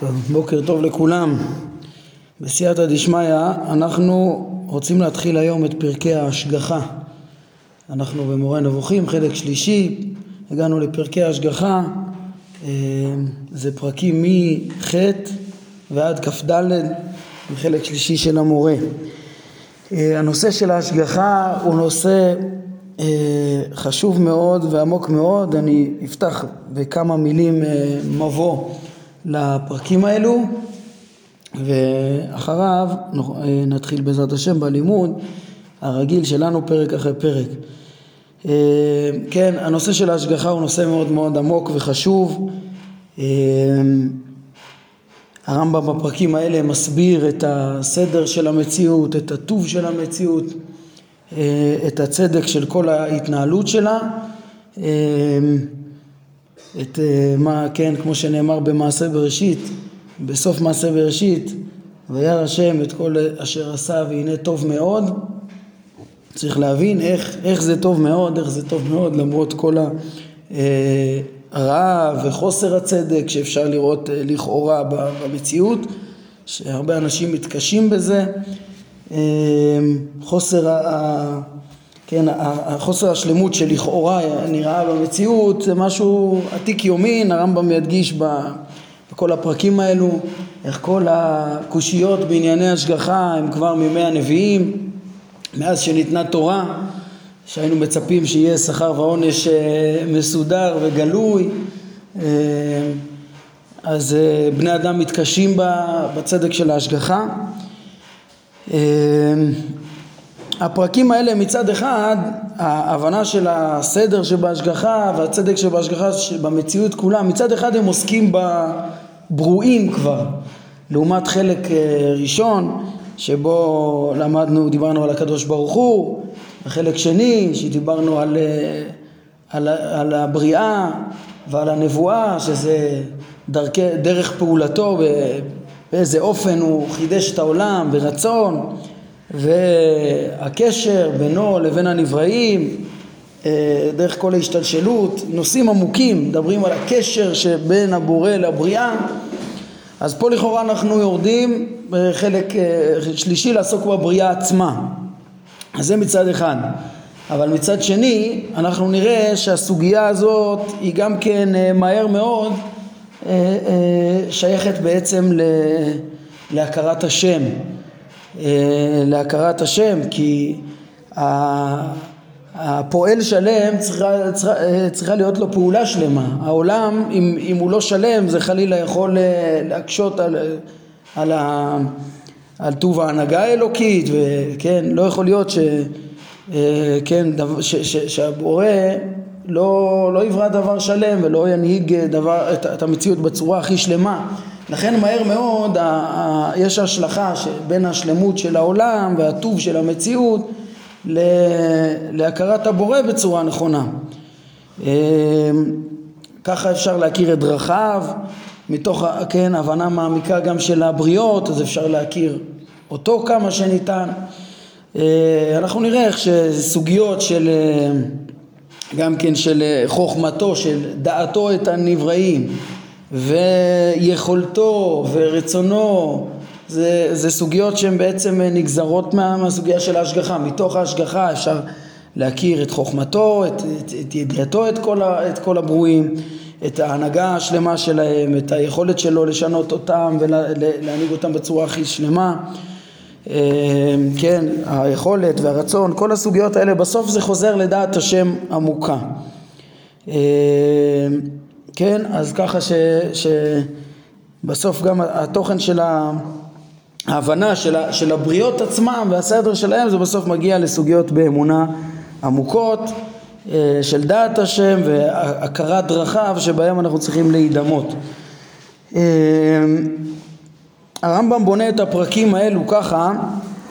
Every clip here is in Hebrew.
טוב, בוקר טוב לכולם. בסייעתא דשמיא אנחנו רוצים להתחיל היום את פרקי ההשגחה. אנחנו במורה נבוכים, חלק שלישי, הגענו לפרקי ההשגחה, אה, זה פרקים מח' ועד כ"ד, בחלק שלישי של המורה. אה, הנושא של ההשגחה הוא נושא אה, חשוב מאוד ועמוק מאוד, אני אפתח בכמה מילים מבוא לפרקים האלו ואחריו נתחיל בעזרת השם בלימוד הרגיל שלנו פרק אחרי פרק. אה, כן, הנושא של ההשגחה הוא נושא מאוד מאוד עמוק וחשוב. אה, הרמב"ם בפרקים האלה מסביר את הסדר של המציאות, את הטוב של המציאות, אה, את הצדק של כל ההתנהלות שלה. את אה, מה, כן, כמו שנאמר במעשה בראשית, בסוף מעשה בראשית, וירא השם את כל אשר עשה והנה טוב מאוד. צריך להבין איך, איך זה טוב מאוד, איך זה טוב מאוד למרות כל הרעה אה, וחוסר הצדק שאפשר לראות אה, לכאורה במציאות, שהרבה אנשים מתקשים בזה. חוסר. כן, החוסר השלמות שלכאורה נראה במציאות זה משהו עתיק יומין, הרמב"ם ידגיש בכל הפרקים האלו איך כל הקושיות בענייני השגחה הם כבר מימי הנביאים, מאז שניתנה תורה, שהיינו מצפים שיהיה שכר ועונש אה, מסודר וגלוי, אה, אז אה, בני אדם מתקשים בצדק של ההשגחה. הפרקים האלה מצד אחד ההבנה של הסדר שבהשגחה והצדק שבהשגחה במציאות כולה מצד אחד הם עוסקים בברואים כבר לעומת חלק אה, ראשון שבו למדנו, דיברנו על הקדוש ברוך הוא וחלק שני שדיברנו על, אה, על, על הבריאה ועל הנבואה שזה דרכי, דרך פעולתו באיזה אופן הוא חידש את העולם ברצון והקשר בינו לבין הנבראים אה, דרך כל ההשתלשלות, נושאים עמוקים, מדברים על הקשר שבין הבורא לבריאה. אז פה לכאורה אנחנו יורדים בחלק אה, שלישי לעסוק בבריאה עצמה. אז זה מצד אחד. אבל מצד שני אנחנו נראה שהסוגיה הזאת היא גם כן אה, מהר מאוד שייכת בעצם להכרת השם. אה, להכרת השם כי הפועל שלם צריכה, צריכה, אה, צריכה להיות לו פעולה שלמה. העולם אם, אם הוא לא שלם זה חלילה יכול אה, להקשות על, על, ה, על טוב ההנהגה האלוקית וכן לא יכול להיות ש, כן, ש, ש, שהבורא לא, לא יברא דבר שלם ולא ינהיג דבר, את, את המציאות בצורה הכי שלמה לכן מהר מאוד יש השלכה בין השלמות של העולם והטוב של המציאות להכרת הבורא בצורה נכונה. אמ, ככה אפשר להכיר את דרכיו, מתוך כן, הבנה מעמיקה גם של הבריות, אז אפשר להכיר אותו כמה שניתן. אה, אנחנו נראה איך שסוגיות של אה, גם כן של אה, חוכמתו, של דעתו את הנבראים ויכולתו ורצונו זה, זה סוגיות שהן בעצם נגזרות מה, מהסוגיה של ההשגחה. מתוך ההשגחה אפשר להכיר את חוכמתו, את, את, את ידיעתו את כל, ה, את כל הברואים, את ההנהגה השלמה שלהם, את היכולת שלו לשנות אותם ולהנהיג אותם בצורה הכי שלמה. אה, כן, היכולת והרצון, כל הסוגיות האלה בסוף זה חוזר לדעת השם עמוקה. כן, אז ככה ש, שבסוף גם התוכן של ההבנה של, ה, של הבריות עצמם והסדר שלהם זה בסוף מגיע לסוגיות באמונה עמוקות אה, של דעת השם והכרת דרכיו שבהם אנחנו צריכים להידמות. אה, הרמב"ם בונה את הפרקים האלו ככה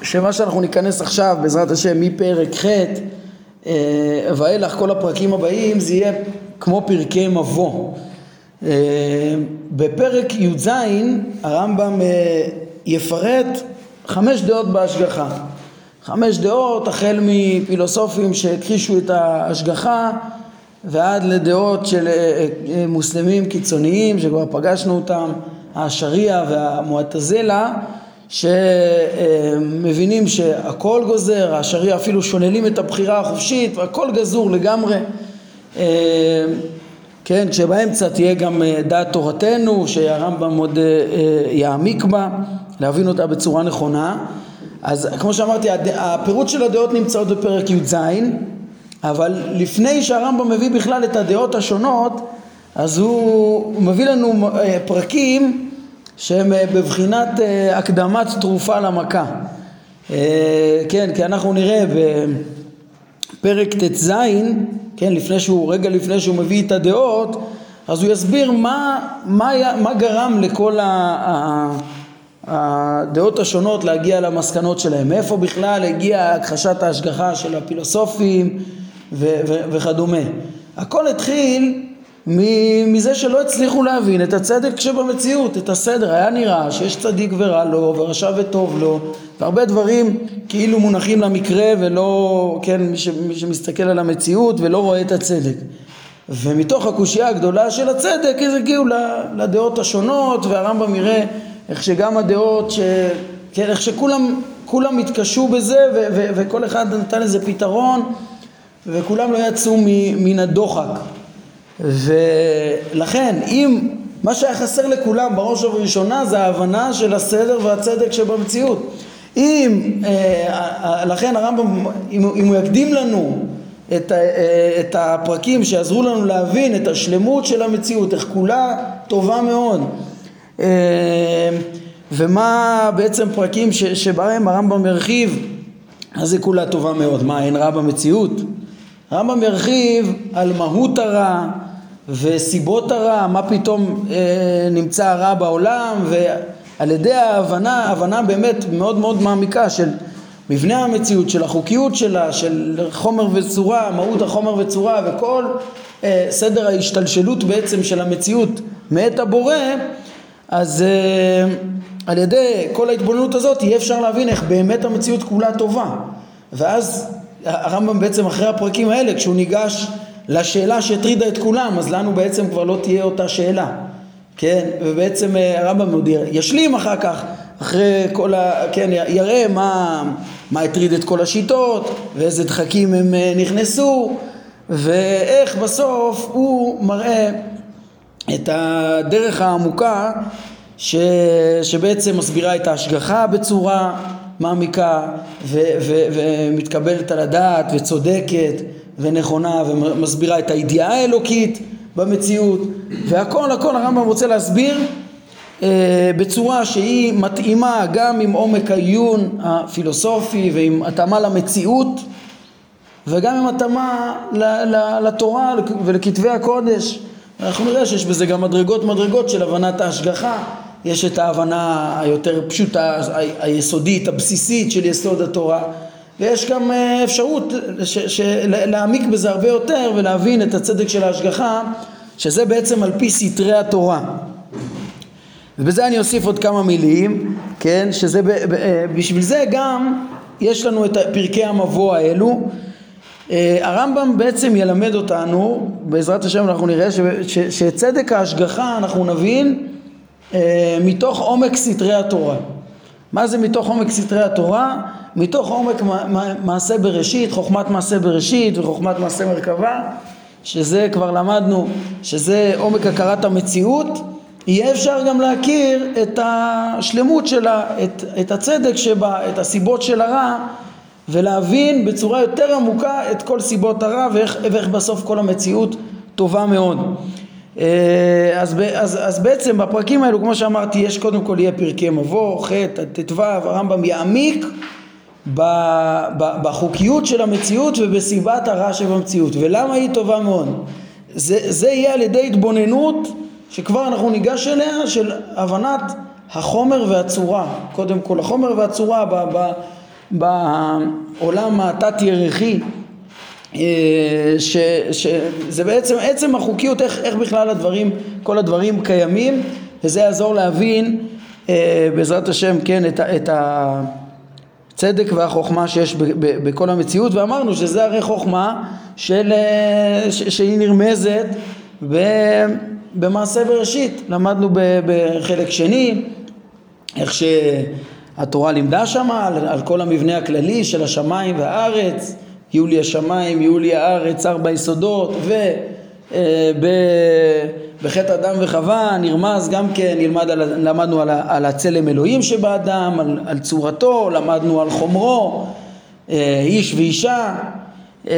שמה שאנחנו ניכנס עכשיו בעזרת השם מפרק ח' אה, ואילך כל הפרקים הבאים זה יהיה כמו פרקי מבוא. אה, בפרק י"ז הרמב"ם אה, יפרט חמש דעות בהשגחה. חמש דעות החל מפילוסופים שהכחישו את ההשגחה ועד לדעות של מוסלמים קיצוניים שכבר פגשנו אותם השריעה והמועטזלה שמבינים שהכל גוזר, השריעה אפילו שוללים את הבחירה החופשית והכל גזור לגמרי כן, שבאמצע תהיה גם דעת תורתנו שהרמב"ם עוד יעמיק בה להבין אותה בצורה נכונה. אז כמו שאמרתי הפירוט של הדעות נמצאות בפרק י"ז אבל לפני שהרמב"ם מביא בכלל את הדעות השונות אז הוא, מביא לנו אה, פרקים שהם אה, בבחינת אה, הקדמת תרופה למכה. כן כי אנחנו נראה בפרק ט"ז כן לפני שהוא רגע לפני שהוא מביא את הדעות אז הוא יסביר מה, מה, מה גרם לכל ה... הדעות השונות להגיע למסקנות שלהם, מאיפה בכלל הגיעה הכחשת ההשגחה של הפילוסופים ו- ו- וכדומה. הכל התחיל מזה שלא הצליחו להבין את הצדק שבמציאות, את הסדר. היה נראה שיש צדיק ורע לו, ורשע וטוב לו, והרבה דברים כאילו מונחים למקרה ולא, כן, מי, ש, מי שמסתכל על המציאות ולא רואה את הצדק. ומתוך הקושייה הגדולה של הצדק אז הגיעו לדעות השונות והרמב"ם יראה איך שגם הדעות, ש... כן, איך שכולם כולם התקשו בזה ו- ו- וכל אחד נתן לזה פתרון וכולם לא יצאו מן הדוחק ולכן אם מה שהיה חסר לכולם בראש ובראשונה זה ההבנה של הסדר והצדק שבמציאות אם, אה, לכן הרמב"ם, אם, אם הוא יקדים לנו את, אה, את הפרקים שיעזרו לנו להבין את השלמות של המציאות, איך כולה טובה מאוד אה, ומה בעצם פרקים ש, שבהם הרמב"ם הרחיב, אז זה כולה טובה מאוד, מה אין רע במציאות? הרמב"ם ירחיב על מהות הרע וסיבות הרע, מה פתאום אה, נמצא הרע בעולם ועל ידי ההבנה, הבנה באמת מאוד מאוד מעמיקה של מבנה המציאות, של החוקיות שלה, של חומר וצורה, מהות החומר וצורה וכל אה, סדר ההשתלשלות בעצם של המציאות מאת הבורא אז uh, על ידי כל ההתבוננות הזאת יהיה אפשר להבין איך באמת המציאות כולה טובה. ואז הרמב"ם בעצם אחרי הפרקים האלה כשהוא ניגש לשאלה שהטרידה את כולם אז לנו בעצם כבר לא תהיה אותה שאלה. כן? ובעצם uh, הרמב"ם עוד ישלים אחר כך אחרי כל ה... כן יראה מה, מה הטריד את כל השיטות ואיזה דחקים הם uh, נכנסו ואיך בסוף הוא מראה את הדרך העמוקה ש, שבעצם מסבירה את ההשגחה בצורה מעמיקה ו, ו, ומתקבלת על הדעת וצודקת ונכונה ומסבירה את הידיעה האלוקית במציאות והכל הכל הרמב"ם רוצה להסביר אה, בצורה שהיא מתאימה גם עם עומק העיון הפילוסופי ועם התאמה למציאות וגם עם התאמה לתורה ולכתבי הקודש. אנחנו נראה שיש בזה גם מדרגות מדרגות של הבנת ההשגחה. יש את ההבנה היותר פשוטה, היסודית, הבסיסית של יסוד התורה ויש גם אה, אפשרות להעמיק בזה הרבה יותר ולהבין את הצדק של ההשגחה שזה בעצם על פי סתרי התורה ובזה אני אוסיף עוד כמה מילים, כן, שזה, אה, בשביל זה גם יש לנו את פרקי המבוא האלו אה, הרמב"ם בעצם ילמד אותנו, בעזרת השם אנחנו נראה שצדק ההשגחה אנחנו נבין מתוך עומק סתרי התורה. מה זה מתוך עומק סתרי התורה? מתוך עומק מעשה בראשית, חוכמת מעשה בראשית וחוכמת מעשה מרכבה, שזה כבר למדנו, שזה עומק הכרת המציאות, יהיה אפשר גם להכיר את השלמות שלה, את, את הצדק שבה, את הסיבות של הרע ולהבין בצורה יותר עמוקה את כל סיבות הרע ואיך, ואיך בסוף כל המציאות טובה מאוד. אה, אז, אז, אז בעצם בפרקים האלו כמו שאמרתי יש קודם כל יהיה פרקי מבוא, ח' ט"ו, הרמב"ם יעמיק בחוקיות של המציאות ובסיבת הרע שבמציאות ולמה היא טובה מאוד? זה, זה יהיה על ידי התבוננות שכבר אנחנו ניגש אליה של הבנת החומר והצורה. קודם כל החומר והצורה ב, ב, בעולם התת-ירחי אה, שזה בעצם עצם החוקיות איך, איך בכלל הדברים, כל הדברים קיימים וזה יעזור להבין אה, בעזרת השם כן את, את הצדק והחוכמה שיש ב, ב, בכל המציאות ואמרנו שזה הרי חוכמה של, אה, ש, שהיא נרמזת ב, במעשה בראשית, למדנו בחלק שני, איך שהתורה לימדה שמה על, על כל המבנה הכללי של השמיים והארץ, יהיו לי השמיים, יהיו לי הארץ, ארבע יסודות, ובחטא אדם וחווה נרמז גם כן, נלמד על, למדנו על, על הצלם אלוהים שבאדם, על, על צורתו, למדנו על חומרו, אה, איש ואישה, אה,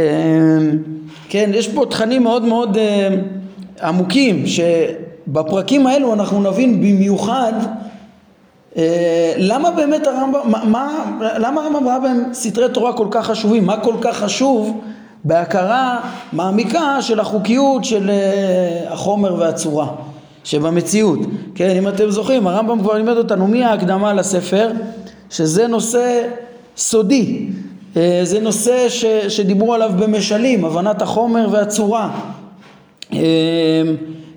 כן, יש פה תכנים מאוד מאוד אה, עמוקים, שבפרקים האלו אנחנו נבין במיוחד אה, למה באמת הרמב"ם, מה, מה, למה הרמב"ם ראה בהם סתרי תורה כל כך חשובים? מה כל כך חשוב בהכרה מעמיקה של החוקיות של אה, החומר והצורה שבמציאות? כן, אם אתם זוכרים, הרמב"ם כבר לימד אותנו מההקדמה לספר, שזה נושא סודי, אה, זה נושא ש, שדיברו עליו במשלים, הבנת החומר והצורה.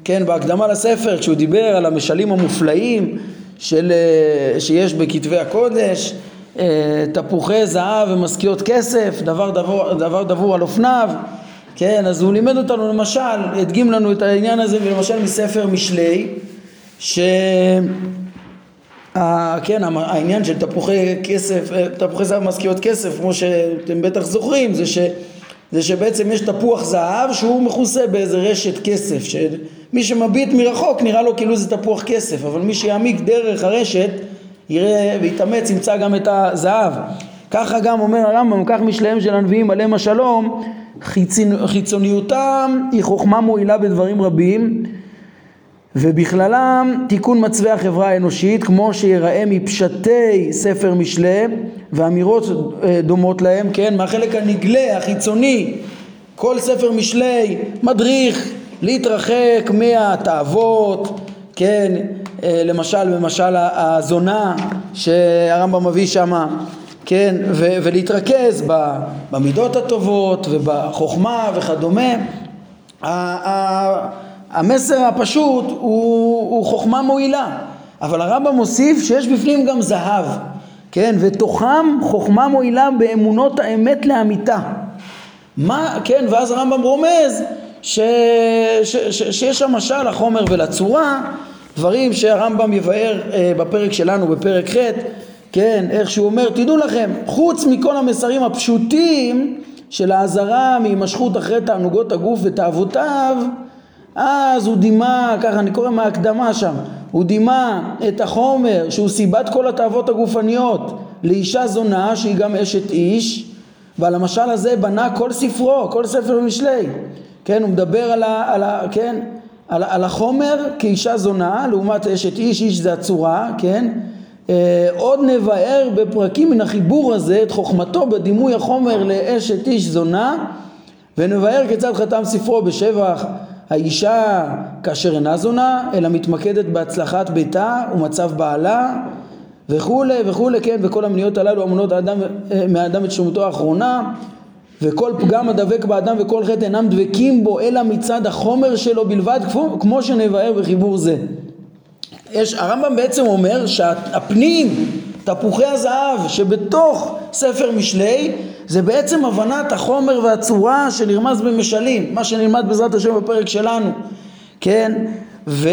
כן, בהקדמה לספר, כשהוא דיבר על המשלים המופלאים של, אה, שיש בכתבי הקודש, אה, תפוחי זהב ומשכיות כסף, דבר דבור, דבר דבור על אופניו, כן, אז הוא לימד אותנו למשל, הדגים לנו את העניין הזה למשל מספר משלי, ש... כן, העניין של תפוחי כסף, אה, תפוחי זהב ומשכיות כסף, כמו שאתם בטח זוכרים, זה ש... זה שבעצם יש תפוח זהב שהוא מכוסה באיזה רשת כסף שמי שמביט מרחוק נראה לו כאילו זה תפוח כסף אבל מי שיעמיק דרך הרשת יראה ויתאמץ ימצא גם את הזהב. ככה גם אומר הרמב"ם כך משליהם של הנביאים עליהם השלום חיצוניותם היא חוכמה מועילה בדברים רבים ובכללם תיקון מצבי החברה האנושית כמו שיראה מפשטי ספר משלי ואמירות אה, דומות להם, כן, מהחלק הנגלה, החיצוני, כל ספר משלי מדריך להתרחק מהתאוות, כן, למשל במשל הזונה שהרמב"ם מביא שמה, כן, ו- ולהתרכז במידות הטובות ובחוכמה וכדומה. המסר הפשוט הוא, הוא חוכמה מועילה, אבל הרמב"ם מוסיף שיש בפנים גם זהב, כן, ותוכם חוכמה מועילה באמונות האמת לאמיתה. מה, כן, ואז הרמב"ם רומז ש, ש, ש, שיש שם משל לחומר ולצורה, דברים שהרמב"ם יבאר אה, בפרק שלנו, בפרק ח', כן, איך שהוא אומר, תדעו לכם, חוץ מכל המסרים הפשוטים של האזהרה מהימשכות אחרי תענוגות הגוף ותאוותיו, אז הוא דימה, ככה אני קורא מההקדמה שם, הוא דימה את החומר שהוא סיבת כל התאוות הגופניות לאישה זונה שהיא גם אשת איש ועל המשל הזה בנה כל ספרו, כל ספר משלי, כן, הוא מדבר על, ה, על, ה, כן, על, על החומר כאישה זונה לעומת אשת איש, איש זה הצורה, כן, אה, עוד נבאר בפרקים מן החיבור הזה את חוכמתו בדימוי החומר לאשת איש זונה ונבאר כיצד חתם ספרו בשבח האישה כאשר אינה זונה, אלא מתמקדת בהצלחת ביתה ומצב בעלה וכולי וכולי, כן, וכל המניות הללו אמונות האדם, אה, מהאדם את שלמותו האחרונה וכל פגם הדבק באדם וכל חטא אינם דבקים בו אלא מצד החומר שלו בלבד כמו, שנבהר בחיבור זה. יש, הרמב"ם בעצם אומר שהפנים, תפוחי הזהב שבתוך ספר משלי זה בעצם הבנת החומר והצורה שנרמז במשלים, מה שנלמד בעזרת השם בפרק שלנו, כן? ו,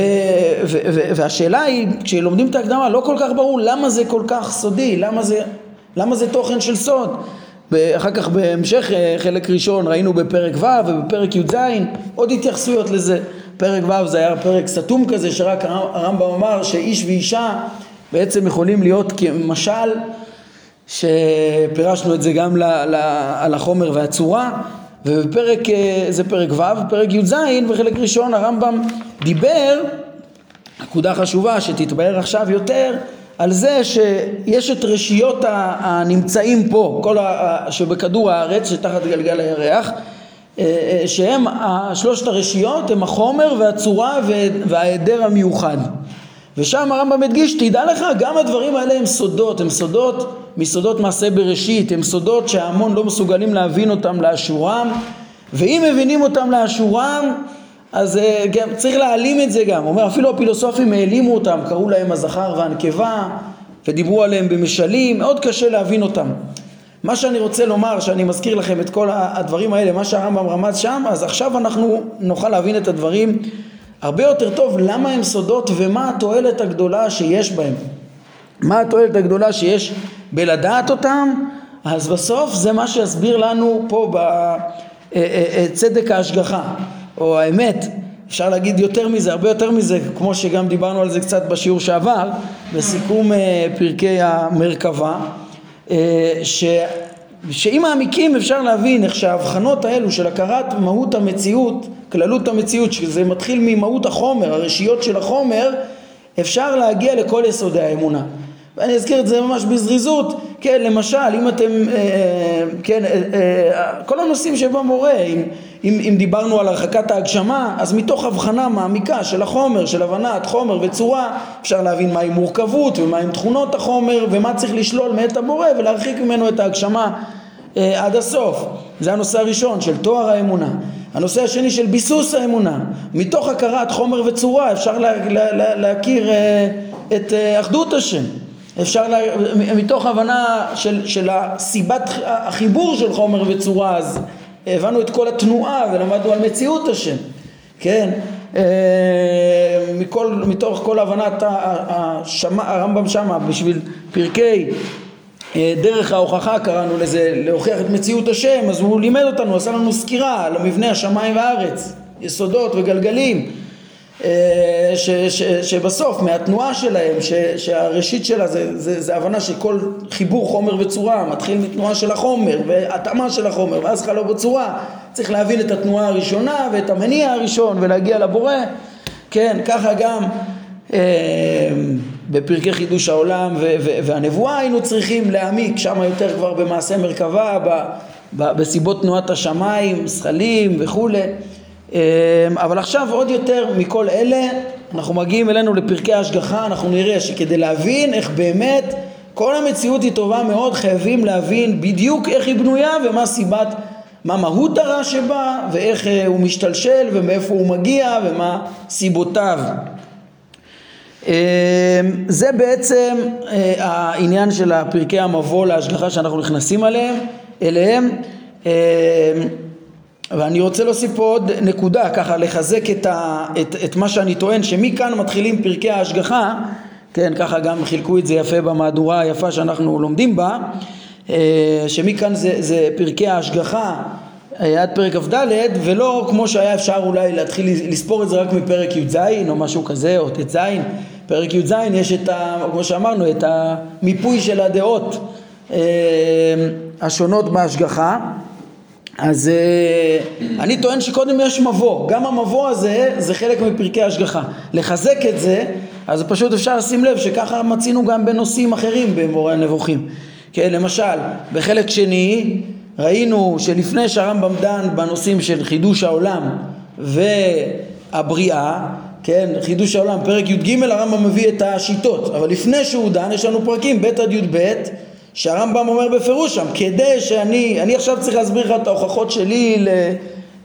ו, ו, והשאלה היא, כשלומדים את ההקדמה, לא כל כך ברור למה זה כל כך סודי, למה זה, למה זה תוכן של סוד. אחר כך בהמשך אה, חלק ראשון ראינו בפרק ו' ובפרק י"ז עוד התייחסויות לזה. פרק ו' זה היה פרק סתום כזה שרק הרמב"ם אמר שאיש ואישה בעצם יכולים להיות כמשל שפירשנו את זה גם ל, ל, על החומר והצורה ובפרק, אה, זה פרק ו', פרק י"ז בחלק ראשון הרמב"ם דיבר, נקודה חשובה שתתבהר עכשיו יותר, על זה שיש את רשיות הנמצאים פה, כל ה, שבכדור הארץ שתחת גלגל הירח, אה, אה, שהם שלושת הרשיות הם החומר והצורה וההיעדר המיוחד. ושם הרמב"ם הדגיש, תדע לך, גם הדברים האלה הם סודות, הם סודות מסודות מעשה בראשית, הם סודות שההמון לא מסוגלים להבין אותם לאשורם, ואם מבינים אותם לאשורם, אז uh, גם, צריך להעלים את זה גם. אומר, אפילו הפילוסופים העלימו אותם, קראו להם הזכר והנקבה, ודיברו עליהם במשלים, מאוד קשה להבין אותם. מה שאני רוצה לומר, שאני מזכיר לכם את כל הדברים האלה, מה שהרמב"ם רמז שם, אז עכשיו אנחנו נוכל להבין את הדברים הרבה יותר טוב למה הם סודות ומה התועלת הגדולה שיש בהם. מה התועלת הגדולה שיש בלדעת אותם? אז בסוף זה מה שיסביר לנו פה בצדק ההשגחה, או האמת, אפשר להגיד יותר מזה, הרבה יותר מזה, כמו שגם דיברנו על זה קצת בשיעור שעבר, בסיכום פרקי המרכבה, ש... שאם מעמיקים אפשר להבין איך שההבחנות האלו של הכרת מהות המציאות, כללות המציאות, שזה מתחיל ממהות החומר, הרשיות של החומר, אפשר להגיע לכל יסודי האמונה. ואני אזכיר את זה ממש בזריזות, כן, למשל, אם אתם, אה, אה כן, אה, אה, כל הנושאים שבמורה, אם, אם, אם דיברנו על הרחקת ההגשמה, אז מתוך הבחנה מעמיקה של החומר, של הבנת חומר וצורה, אפשר להבין מהי מורכבות ומהי תכונות החומר ומה צריך לשלול מאת הבורא ולהרחיק ממנו את ההגשמה אה, עד הסוף. זה הנושא הראשון של תואר האמונה. הנושא השני של ביסוס האמונה. מתוך הכרת חומר וצורה אפשר לה, לה, לה, להכיר אה, את אה, אחדות השם. אפשר, לה, מתוך הבנה של, של הסיבת החיבור של חומר וצורה, אז הבנו את כל התנועה ולמדנו על מציאות השם, כן? אה, מכל, מתוך כל הבנת השמה, הרמב"ם שמה בשביל פרקי אה, דרך ההוכחה קראנו לזה להוכיח את מציאות השם אז הוא לימד אותנו עשה לנו סקירה על המבנה השמיים והארץ יסודות וגלגלים ש, ש, שבסוף מהתנועה שלהם, ש, שהראשית שלה זה, זה, זה הבנה שכל חיבור חומר וצורה מתחיל מתנועה של החומר והתאמה של החומר ואז חלו בצורה צריך להבין את התנועה הראשונה ואת המניע הראשון ולהגיע לבורא. כן ככה גם אה, בפרקי חידוש העולם ו, ו, והנבואה היינו צריכים להעמיק שם יותר כבר במעשה מרכבה ב, ב, בסיבות תנועת השמיים, זכלים וכולי אבל עכשיו עוד יותר מכל אלה אנחנו מגיעים אלינו לפרקי ההשגחה אנחנו נראה שכדי להבין איך באמת כל המציאות היא טובה מאוד חייבים להבין בדיוק איך היא בנויה ומה סיבת מה מהות הרע שבה ואיך אה, הוא משתלשל ומאיפה הוא מגיע ומה סיבותיו. אמ, זה בעצם אה, העניין של פרקי המבוא להשגחה שאנחנו נכנסים אליהם, אליהם. אמ, ואני רוצה להוסיף פה עוד נקודה, ככה לחזק את, ה, את, את מה שאני טוען, שמכאן מתחילים פרקי ההשגחה, כן, ככה גם חילקו את זה יפה במהדורה היפה שאנחנו לומדים בה, אה, שמכאן זה, זה פרקי ההשגחה אה, עד פרק כ"ד, ולא כמו שהיה אפשר אולי להתחיל לספור את זה רק מפרק י"ז או משהו כזה, או ט"ז, פרק י"ז יש את, ה, כמו שאמרנו, את המיפוי של הדעות אה, השונות בהשגחה אז uh, אני טוען שקודם יש מבוא, גם המבוא הזה זה חלק מפרקי השגחה. לחזק את זה, אז פשוט אפשר לשים לב שככה מצינו גם בנושאים אחרים במורה הנבוכים. כן, למשל, בחלק שני ראינו שלפני שהרמב"ם דן בנושאים של חידוש העולם והבריאה, כן, חידוש העולם, פרק י"ג הרמב"ם מביא את השיטות, אבל לפני שהוא דן יש לנו פרקים ב' עד י"ב שהרמב"ם אומר בפירוש שם, כדי שאני, אני עכשיו צריך להסביר לך את ההוכחות שלי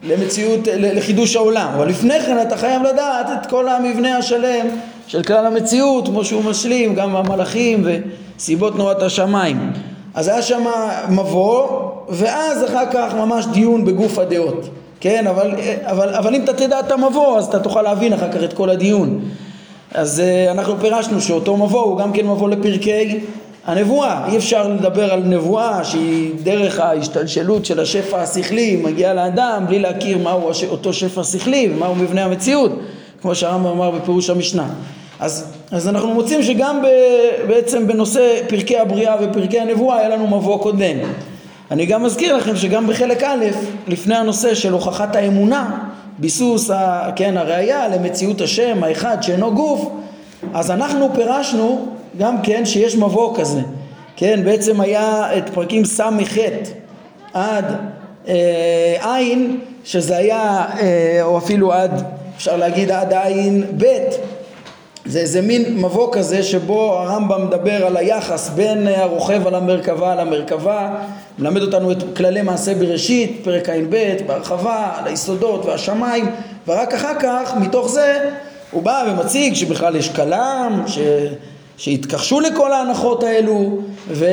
למציאות, לחידוש העולם, אבל לפני כן אתה חייב לדעת את כל המבנה השלם של כלל המציאות, כמו שהוא משלים, גם המלאכים וסיבות תנועת השמיים. אז היה שם מבוא, ואז אחר כך ממש דיון בגוף הדעות, כן? אבל, אבל, אבל אם אתה תדע את המבוא, אז אתה תוכל להבין אחר כך את כל הדיון. אז uh, אנחנו פירשנו שאותו מבוא הוא גם כן מבוא לפרקי הנבואה, אי אפשר לדבר על נבואה שהיא דרך ההשתלשלות של השפע השכלי מגיעה לאדם בלי להכיר מהו אותו שפע שכלי ומהו מבנה המציאות כמו שהרמב"ם אמר בפירוש המשנה. אז, אז אנחנו מוצאים שגם ב, בעצם בנושא פרקי הבריאה ופרקי הנבואה היה לנו מבוא קודם. אני גם מזכיר לכם שגם בחלק א' לפני הנושא של הוכחת האמונה ביסוס, ה, כן, הראייה למציאות השם האחד שאינו גוף אז אנחנו פירשנו גם כן שיש מבוא כזה, כן, בעצם היה את פרקים ס"ח עד אה, עין, שזה היה, אה, או אפילו עד, אפשר להגיד עד עין ב', זה איזה מין מבוא כזה שבו הרמב"ם מדבר על היחס בין הרוכב על המרכבה על המרכבה, מלמד אותנו את כללי מעשה בראשית, פרק ע"ב, בהרחבה, על היסודות והשמיים, ורק אחר כך, מתוך זה, הוא בא ומציג שבכלל יש כלם, ש... שהתכחשו לכל ההנחות האלו ו-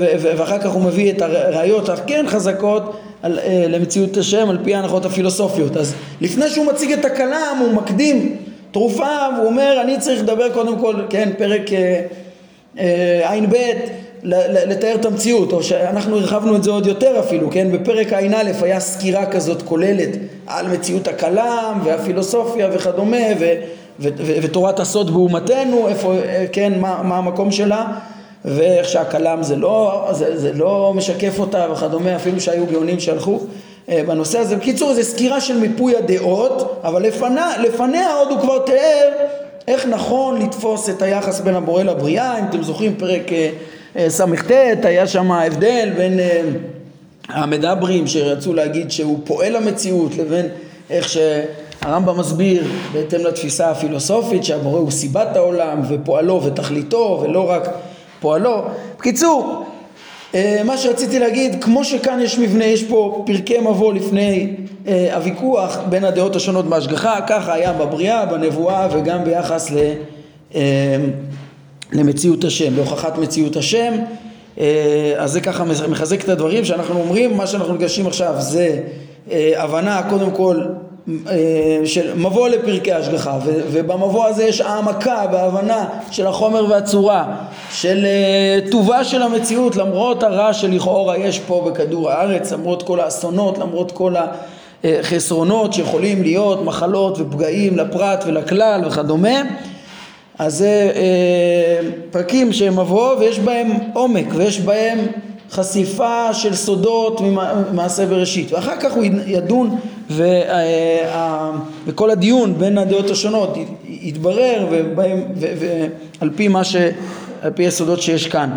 ו- ו- ואחר כך הוא מביא את הראיות הכן חזקות על, אה, למציאות השם על פי ההנחות הפילוסופיות. אז לפני שהוא מציג את הכלם הוא מקדים תרופה והוא אומר אני צריך לדבר קודם כל, כן, פרק אה, אה, ע"ב לתאר את המציאות, או שאנחנו הרחבנו את זה עוד יותר אפילו, כן? בפרק ע"א היה סקירה כזאת כוללת על מציאות הכלם והפילוסופיה וכדומה ו, ו, ו, ותורת הסוד באומתנו, איפה, כן, מה, מה המקום שלה ואיך שהכלם זה לא, זה, זה לא משקף אותה וכדומה, אפילו שהיו גאונים שהלכו אה, בנושא הזה. בקיצור, זו סקירה של מיפוי הדעות, אבל לפניה, לפניה עוד הוא כבר תיאר איך נכון לתפוס את היחס בין הבורא לבריאה, אם אתם זוכרים פרק אה, ס"ט, היה שם הבדל בין המדברים שרצו להגיד שהוא פועל המציאות לבין איך שהרמב"ם מסביר בהתאם לתפיסה הפילוסופית שהבורא הוא סיבת העולם ופועלו ותכליתו ולא רק פועלו. בקיצור, אה, מה שרציתי להגיד, כמו שכאן יש מבנה, יש פה פרקי מבוא לפני אה, הוויכוח בין הדעות השונות בהשגחה, ככה היה בבריאה, בנבואה וגם ביחס ל, אה, למציאות השם, להוכחת מציאות השם. אז זה ככה מחזק את הדברים שאנחנו אומרים, מה שאנחנו ניגשים עכשיו זה הבנה קודם כל אה, של מבוא לפרקי השגחה ובמבוא הזה יש העמקה והבנה של החומר והצורה של אה, טובה של המציאות למרות הרע שלכאורה יש פה בכדור הארץ למרות כל האסונות למרות כל החסרונות שיכולים להיות מחלות ופגעים לפרט ולכלל וכדומה אז זה אה, פרקים שהם מבוא ויש בהם עומק ויש בהם חשיפה של סודות ממעשה בראשית ואחר כך הוא ידון וכל הדיון בין הדעות השונות יתברר ועל פי מה ש... על פי היסודות שיש כאן.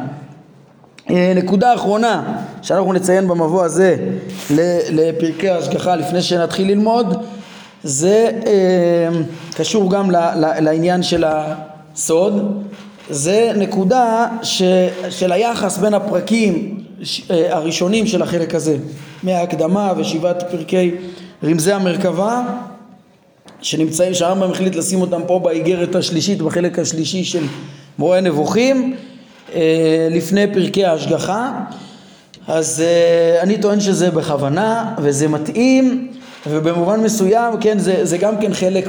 אה, נקודה אחרונה שאנחנו נציין במבוא הזה לפרקי ההשגחה לפני שנתחיל ללמוד זה אה, קשור גם לעניין של הסוד זה נקודה ש, של היחס בין הפרקים אה, הראשונים של החלק הזה מההקדמה ושבעת פרקי רמזי המרכבה שנמצאים, שהרמב"ם החליט לשים אותם פה באיגרת השלישית, בחלק השלישי של מורה נבוכים אה, לפני פרקי ההשגחה. אז אה, אני טוען שזה בכוונה וזה מתאים ובמובן מסוים כן זה, זה גם כן חלק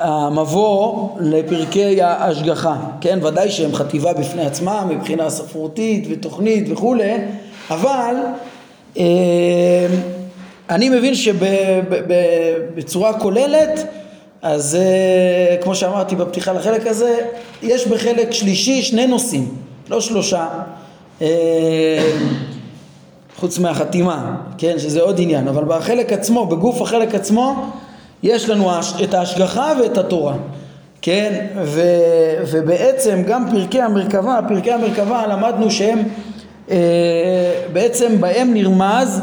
מהמבוא לפרקי ההשגחה. כן ודאי שהם חטיבה בפני עצמם מבחינה ספרותית ותוכנית וכולי אבל אה, אני מבין שבצורה כוללת, אז אה, כמו שאמרתי בפתיחה לחלק הזה, יש בחלק שלישי שני נושאים, לא שלושה, אה, חוץ מהחתימה, כן, שזה עוד עניין, אבל בחלק עצמו, בגוף החלק עצמו, יש לנו את ההשגחה ואת התורה, כן, ו, ובעצם גם פרקי המרכבה, פרקי המרכבה למדנו שהם אה, בעצם בהם נרמז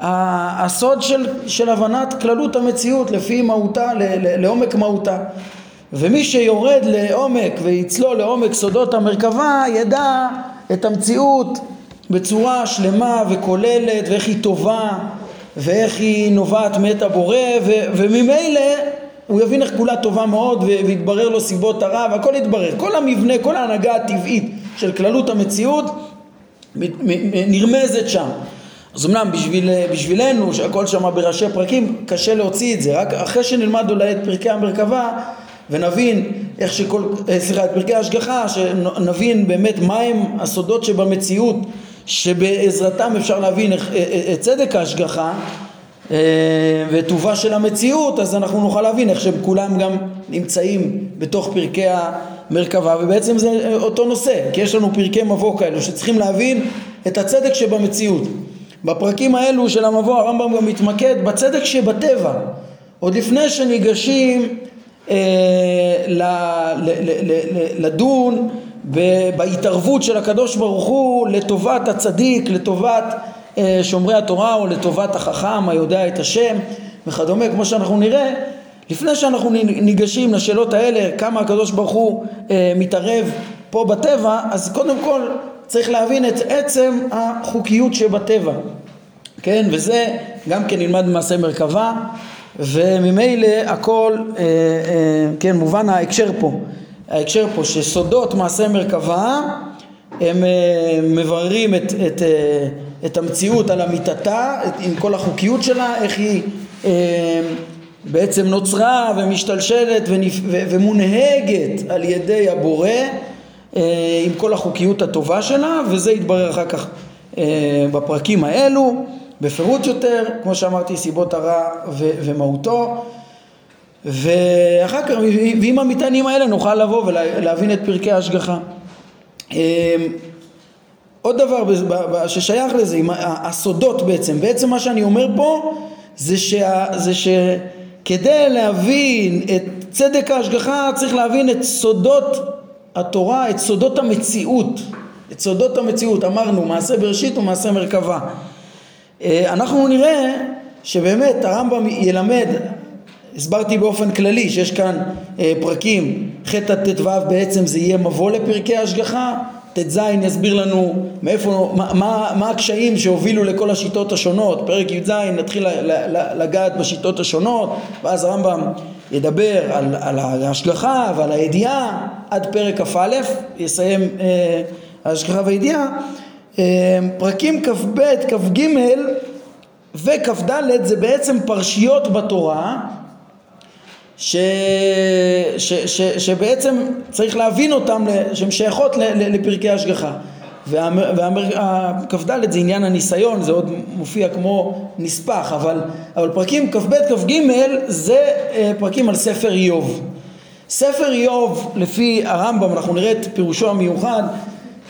הסוד של, של הבנת כללות המציאות לפי מהותה, לעומק מהותה. ומי שיורד לעומק ויצלול לעומק סודות המרכבה ידע את המציאות בצורה שלמה וכוללת ואיך היא טובה ואיך היא נובעת מאת הבורא ו- וממילא הוא יבין איך כולה טובה מאוד ויתברר לו סיבות הרע והכל יתברר. כל המבנה, כל ההנהגה הטבעית של כללות המציאות נרמזת שם. אז אמנם בשביל, בשבילנו שהכל שם בראשי פרקים קשה להוציא את זה. רק אחרי שנלמד אולי את פרקי המרכבה ונבין איך שכל, אה, סליחה את פרקי ההשגחה שנבין באמת מהם הסודות שבמציאות שבעזרתם אפשר להבין איך, אה, אה, את צדק ההשגחה וטובה של המציאות אז אנחנו נוכל להבין איך שהם כולם גם נמצאים בתוך פרקי המרכבה ובעצם זה אותו נושא כי יש לנו פרקי מבוא כאלו שצריכים להבין את הצדק שבמציאות. בפרקים האלו של המבוא הרמב"ם גם מתמקד בצדק שבטבע. עוד לפני שניגשים אה, ל, ל, ל, ל, לדון ב, בהתערבות של הקדוש ברוך הוא לטובת הצדיק, לטובת אה, שומרי התורה או לטובת החכם היודע את השם וכדומה כמו שאנחנו נראה לפני שאנחנו ניגשים לשאלות האלה כמה הקדוש ברוך הוא אה, מתערב פה בטבע אז קודם כל צריך להבין את עצם החוקיות שבטבע, כן? וזה גם כן נלמד במעשה מרכבה וממילא הכל, אה, כן, מובן ההקשר פה, ההקשר פה שסודות מעשה מרכבה הם אה, מבררים את, את, את המציאות על אמיתתה, עם כל החוקיות שלה, איך היא אה, בעצם נוצרה ומשתלשלת ונפ... ומונהגת על ידי הבורא אה, עם כל החוקיות הטובה שלה, וזה יתברר אחר כך אה, בפרקים האלו בפירוט יותר, כמו שאמרתי, סיבות הרע ו... ומהותו. ואחר כך, ועם המטענים האלה נוכל לבוא ולהבין את פרקי ההשגחה. אמ, עוד דבר ששייך לזה, הסודות בעצם, בעצם מה שאני אומר פה זה, שה, זה שכדי להבין את צדק ההשגחה צריך להבין את סודות התורה, את סודות המציאות, את סודות המציאות, אמרנו מעשה בראשית ומעשה מרכבה. אה, אנחנו נראה שבאמת הרמב"ם ילמד הסברתי באופן כללי שיש כאן אה, פרקים ח' עד ט"ו בעצם זה יהיה מבוא לפרקי השגחה ט"ז יסביר לנו מאיפה, מה, מה, מה הקשיים שהובילו לכל השיטות השונות. פרק י"ז נתחיל לגעת בשיטות השונות ואז הרמב"ם ידבר על, על ההשגחה ועל הידיעה. עד פרק כ"א יסיים אה, ההשגחה והידיעה. אה, פרקים כ"ב כ"ג וכ"ד זה בעצם פרשיות בתורה ש, ש, ש, שבעצם צריך להבין אותן שהן שייכות לפרקי השגחה וכ"ד זה עניין הניסיון, זה עוד מופיע כמו נספח, אבל, אבל פרקים כ"ב כ"ג זה אה, פרקים על ספר איוב. ספר איוב, לפי הרמב"ם, אנחנו נראה את פירושו המיוחד,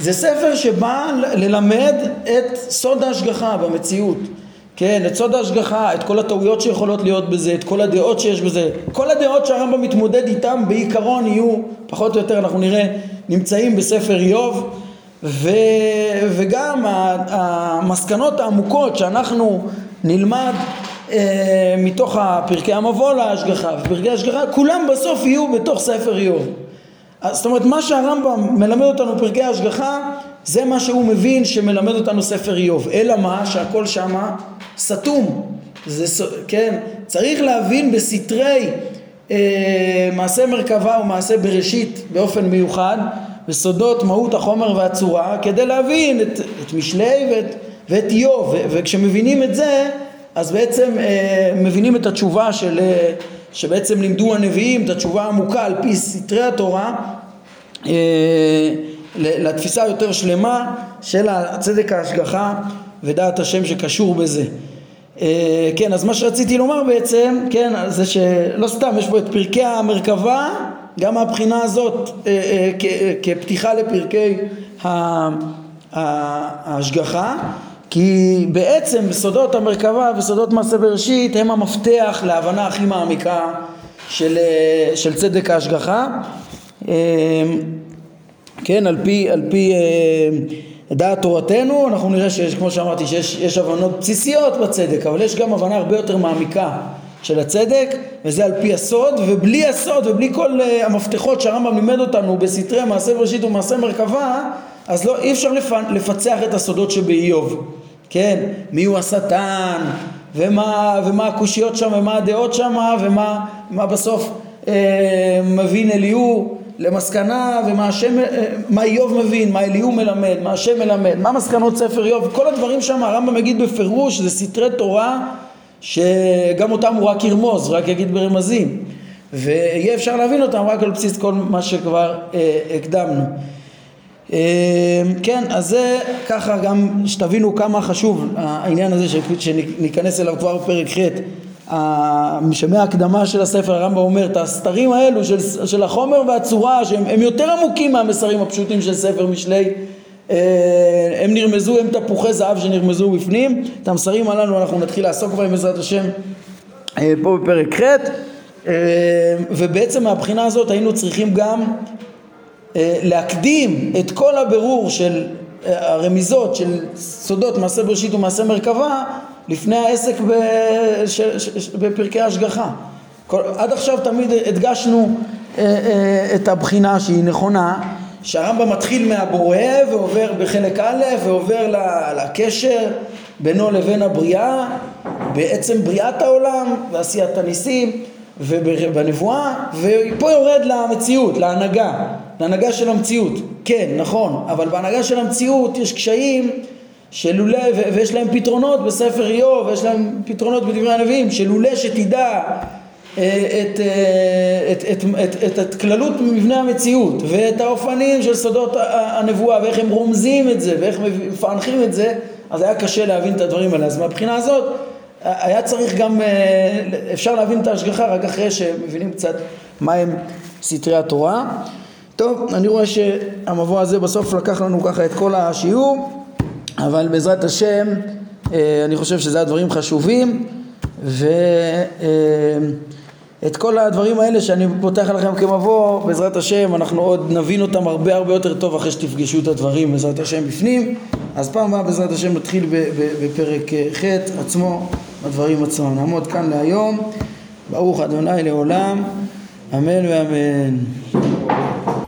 זה ספר שבא ללמד את סוד ההשגחה במציאות. כן, את סוד ההשגחה, את כל הטעויות שיכולות להיות בזה, את כל הדעות שיש בזה, כל הדעות שהרמב"ם מתמודד איתם בעיקרון יהיו, פחות או יותר אנחנו נראה, נמצאים בספר איוב ו, וגם המסקנות העמוקות שאנחנו נלמד אה, מתוך פרקי המבוא להשגחה ופרקי ההשגחה, כולם בסוף יהיו בתוך ספר איוב. זאת אומרת, מה שהרמב"ם מלמד אותנו בפרקי ההשגחה זה מה שהוא מבין שמלמד אותנו ספר איוב, אלא מה? שהכל שמה סתום, זה, כן, צריך להבין בסתרי אה, מעשה מרכבה ומעשה בראשית באופן מיוחד, בסודות מהות החומר והצורה, כדי להבין את, את משלי ואת, ואת איוב, וכשמבינים את זה, אז בעצם אה, מבינים את התשובה של, אה, שבעצם לימדו הנביאים, את התשובה העמוקה על פי סתרי התורה, אה, לתפיסה יותר שלמה של הצדק ההשגחה ודעת השם שקשור בזה. אה, כן, אז מה שרציתי לומר בעצם, כן, זה שלא סתם, יש פה את פרקי המרכבה, גם מהבחינה הזאת אה, אה, כפתיחה לפרקי ההשגחה, כי בעצם סודות המרכבה וסודות מעשה בראשית הם המפתח להבנה הכי מעמיקה של, של צדק ההשגחה. כן, על פי, על פי דעת תורתנו, אנחנו נראה שיש, כמו שאמרתי, שיש הבנות בסיסיות בצדק, אבל יש גם הבנה הרבה יותר מעמיקה של הצדק, וזה על פי הסוד, ובלי הסוד ובלי כל uh, המפתחות שהרמב"ם לימד אותנו בסתרי מעשה בראשית ומעשה מרכבה, אז לא, אי אפשר לפ, לפצח את הסודות שבאיוב, כן? מי הוא השטן, ומה, ומה הקושיות שם, ומה הדעות שם, ומה בסוף אה, מבין אליהו למסקנה ומה השם, אה, מה איוב מבין, מה אליהו מלמד, מה השם מלמד, מה מסקנות ספר איוב, כל הדברים שם הרמב"ם מגיד בפירוש, זה סתרי תורה שגם אותם הוא רק ירמוז, רק יגיד ברמזים ויהיה אפשר להבין אותם רק על בסיס כל מה שכבר אה, הקדמנו. אה, כן, אז זה ככה גם שתבינו כמה חשוב העניין הזה שניכנס אליו כבר בפרק ח' שמההקדמה של הספר הרמב"ם אומר את הסתרים האלו של, של החומר והצורה שהם יותר עמוקים מהמסרים הפשוטים של ספר משלי אה, הם נרמזו, הם תפוחי זהב שנרמזו בפנים. את המסרים הללו אנחנו נתחיל לעסוק בהם בעזרת השם אה, פה בפרק ח' אה, ובעצם מהבחינה הזאת היינו צריכים גם להקדים את כל הבירור של הרמיזות של סודות מעשה בראשית ומעשה מרכבה לפני העסק בפרקי ההשגחה. עד עכשיו תמיד הדגשנו אה, אה, את הבחינה שהיא נכונה, שהרמב"ם מתחיל מהבורא ועובר בחלק א' ועובר לקשר בינו לבין הבריאה, בעצם בריאת העולם ועשיית הניסים ובנבואה, ופה יורד למציאות, להנהגה, להנהגה של המציאות. כן, נכון, אבל בהנהגה של המציאות יש קשיים שלולא, ויש להם פתרונות בספר איוב, ויש להם פתרונות בדברי הנביאים, שלולא שתדע אה, את, אה, את, את, את, את, את כללות מבנה המציאות ואת האופנים של סודות הנבואה ואיך הם רומזים את זה ואיך מפענחים את זה אז היה קשה להבין את הדברים האלה. אז מהבחינה הזאת היה צריך גם, אה, אפשר להבין את ההשגחה רק אחרי שמבינים קצת מהם סתרי התורה. טוב, אני רואה שהמבוא הזה בסוף לקח לנו ככה את כל השיעור אבל בעזרת השם אני חושב שזה הדברים חשובים ו... את כל הדברים האלה שאני פותח לכם כמבוא, בעזרת השם אנחנו עוד נבין אותם הרבה הרבה יותר טוב אחרי שתפגשו את הדברים בעזרת השם בפנים אז פעם הבאה בעזרת השם נתחיל בפרק אה, ח' עצמו, הדברים עצמם. נעמוד כאן להיום, ברוך אדוני לעולם, אמן ואמן.